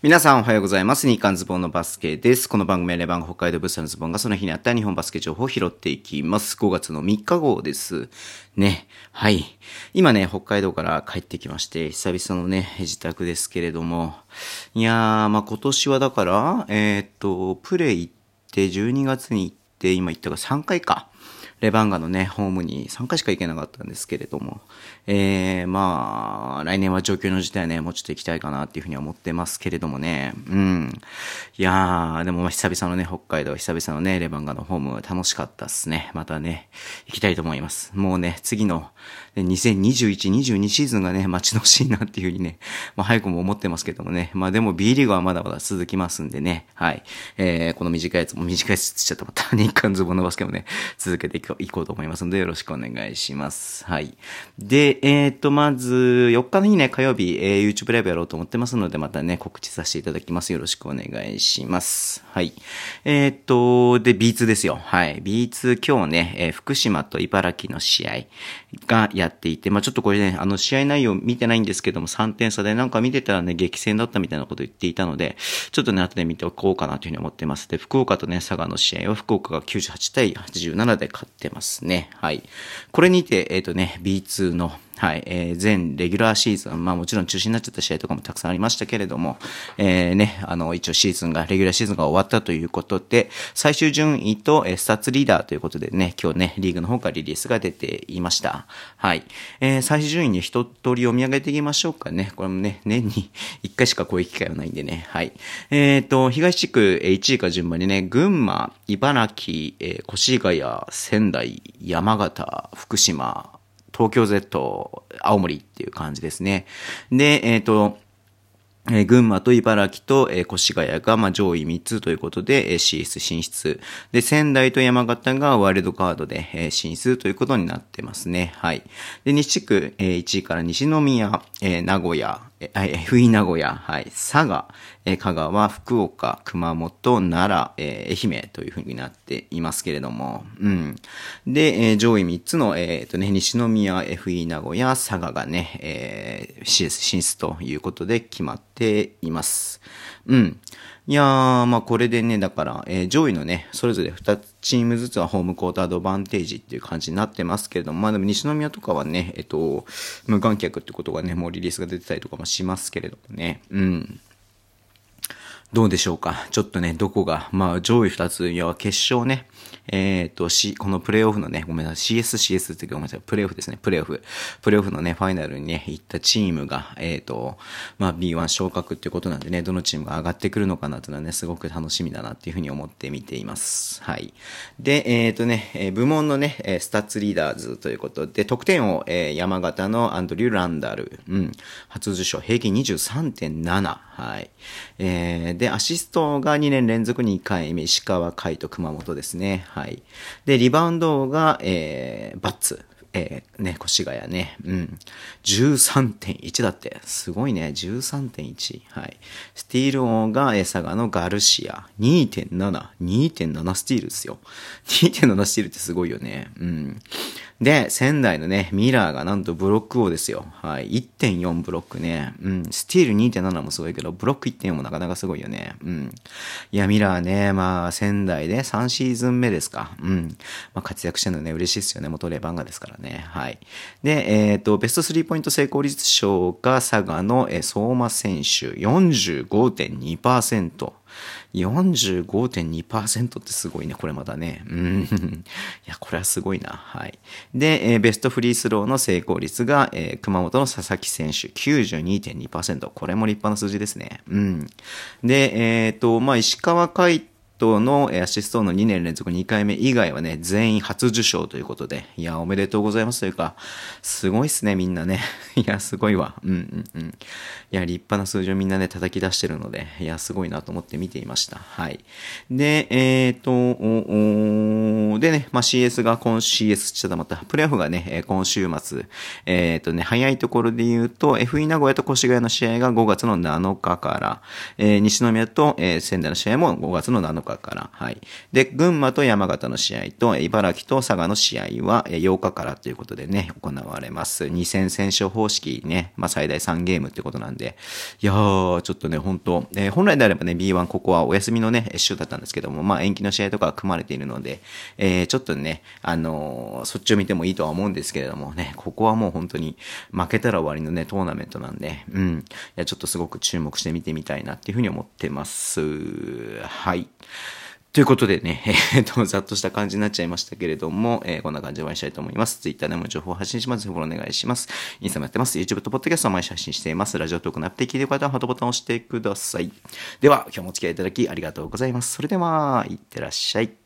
皆さんおはようございます。日刊ズボンのバスケです。この番組はレバン北海道物産のズボンがその日にあった日本バスケ情報を拾っていきます。5月の3日号です。ね。はい。今ね、北海道から帰ってきまして、久々のね、自宅ですけれども。いやー、まあ今年はだから、えーっと、プレイ行って、12月に行って、今行ったが3回か。レバンガのね、ホームに3回しか行けなかったんですけれども、えー、まあ、来年は状況の事態ね、もうちょっと行きたいかなっていうふうには思ってますけれどもね、うん。いやー、でもまあ久々のね、北海道、久々のね、レバンガのホーム楽しかったっすね。またね、行きたいと思います。もうね、次の、2021、22シーズンがね、待ち遠しいなっていうふうにね、まあ早くも思ってますけどもね、まあでも B リーグはまだまだ続きますんでね、はい。えー、この短いやつも短いやつつっちゃったまた日韓ズボンのバスケもね、続けていこういこうと思いますので、よろしくお願いします。はい。で、えっ、と、まず、4日の日ね、火曜日、えー YouTube ライブやろうと思ってますので、またね、告知させていただきます。よろしくお願いします。はい。えっ、と、で、B2 ですよ。はい。B2 今日ね、えー福島と茨城の試合がやっていて、まあちょっとこれね、あの、試合内容見てないんですけども、3点差でなんか見てたらね、激戦だったみたいなこと言っていたので、ちょっとね、後で見ておこうかなというふうに思ってます。で、福岡とね、佐賀の試合は福岡が98対87で勝っててますね。はい。これにて、えっ、とね、B2 の、はい、えー、全レギュラーシーズン、まあもちろん中止になっちゃった試合とかもたくさんありましたけれども、えー、ね、あの、一応シーズンが、レギュラーシーズンが終わったということで、最終順位と、えー、スタッツリーダーということでね、今日ね、リーグの方からリリースが出ていました。はい。えー、最終順位に一通り読み上げていきましょうかね。これもね、年に一回しかこういう機会はないんでね。はい。えっ、と、東地区1位か順番にね、群馬、茨城、えー、越谷、仙台、山形、福島、東京 Z、青森っていう感じですね。で、えっ、と、えー群馬と茨城と、えー越谷が、まあ、上位3つということで、えー CS 進出。で、仙台と山形がワイルドカードで、えー進出ということになってますね。はい。で、西地区、えー1位から西宮、えー名古屋、FE 名古屋、はい、佐賀、え香川、福岡、熊本、奈良、え愛媛というふうになっていますけれども、うん。で、え上位3つの、えーとね、西宮、FE 名古屋、佐賀がね、えー CS 進出ということで決まっています。うん。いやー、まあこれでね、だから、えー上位のね、それぞれ2つチームずつはホームコートアドバンテージっていう感じになってますけれども、まあでも西宮とかはね、えっと、無観客ってことがね、もうリリースが出てたりとかもしますけれどもね、うん。どうでしょうか？ちょっとね、どこが、まあ上位2つ、いや、決勝ね、えっ、と、し、このプレイオフのね、ごめんなさい、CS、CS ってごめんなさい、プレイオフですね、プレイオフ。プレイオフのね、ファイナルにね、行ったチームが、えっ、と、まあ B1 昇格っていうことなんでね、どのチームが上がってくるのかなっていうのはね、すごく楽しみだなっていうふうに思って見ています。はい。で、えっ、とね、え部門のね、え stats leaders ということで、得点を、えー山形のアンドリュー・ランダル、うん、初受賞、平均23.7、はい。えーで、アシストが2年連続2回目、石川海と熊本ですね。はい。で、リバウンドが、えーバッツ。えーね、越谷ね。うん。13.1だって。すごいね。13.1。はい。スティール王が、えー佐賀のガルシア。2.7。2.7スティールですよ。2.7スティールってすごいよね。うん。で、仙台のね、ミラーがなんとブロック王ですよ。はい。1.4ブロックね。うん。スティール2.7もすごいけど、ブロック1.4もなかなかすごいよね。うん。いや、ミラーね、まあ、仙台で3シーズン目ですか。うん。まあ、活躍してるのね、嬉しいですよね。元レバンガですからね。はい。で、えっ、と、ベストスリーポイント成功率賞が佐賀の、えー相馬選手45.2%。45.2%ってすごいね、これまだね。うん。いや、これはすごいな。はい。で、えーベストフリースローの成功率が、えー熊本の佐々木選手92.2%。これも立派な数字ですね。うん。で、えっ、と、まあ、石川海トのえアシストの2年連続2回目以外はね、全員初受賞ということで、いや、おめでとうございますというか、すごいっすね、みんなね。いや、すごいわ。うんうんうん。いや、立派な数字をみんなね、叩き出してるので、いや、すごいなと思って見ていました。はい。で、えっ、と、おおでね、まあ、CS が今 CS ちょっとまた、プレイオフがね、え今週末、えっ、とね、早いところで言うと、FE 名古屋と越谷の試合が5月の7日から、えー西宮と、えー仙台の試合も5月の7日日から。はい。で、群馬と山形の試合と、茨城と佐賀の試合は8日からということでね、行われます。2戦戦勝方式ね、まあ最大3ゲームってことなんで、いやー、ちょっとね、本当えー、本来であればね、B1 ここはお休みのね、週だったんですけども、まあ延期の試合とか組まれているので、えー、ちょっとね、あのー、そっちを見てもいいとは思うんですけれどもね、ここはもう本当に負けたら終わりのね、トーナメントなんで、うん。いや、ちょっとすごく注目して見てみたいなっていうふうに思ってます。はい。ということでね、えっ、と、ざっとした感じになっちゃいましたけれども、えー、こんな感じでお会いしたいと思います。Twitter でも情報を発信します。フォローお願いします。インスタもやってます。YouTube と Podcast を毎週発信しています。ラジオトークのアプで聞いてる方はハートボタンを押してください。では、今日もお付き合いいただきありがとうございます。それでは、いってらっしゃい。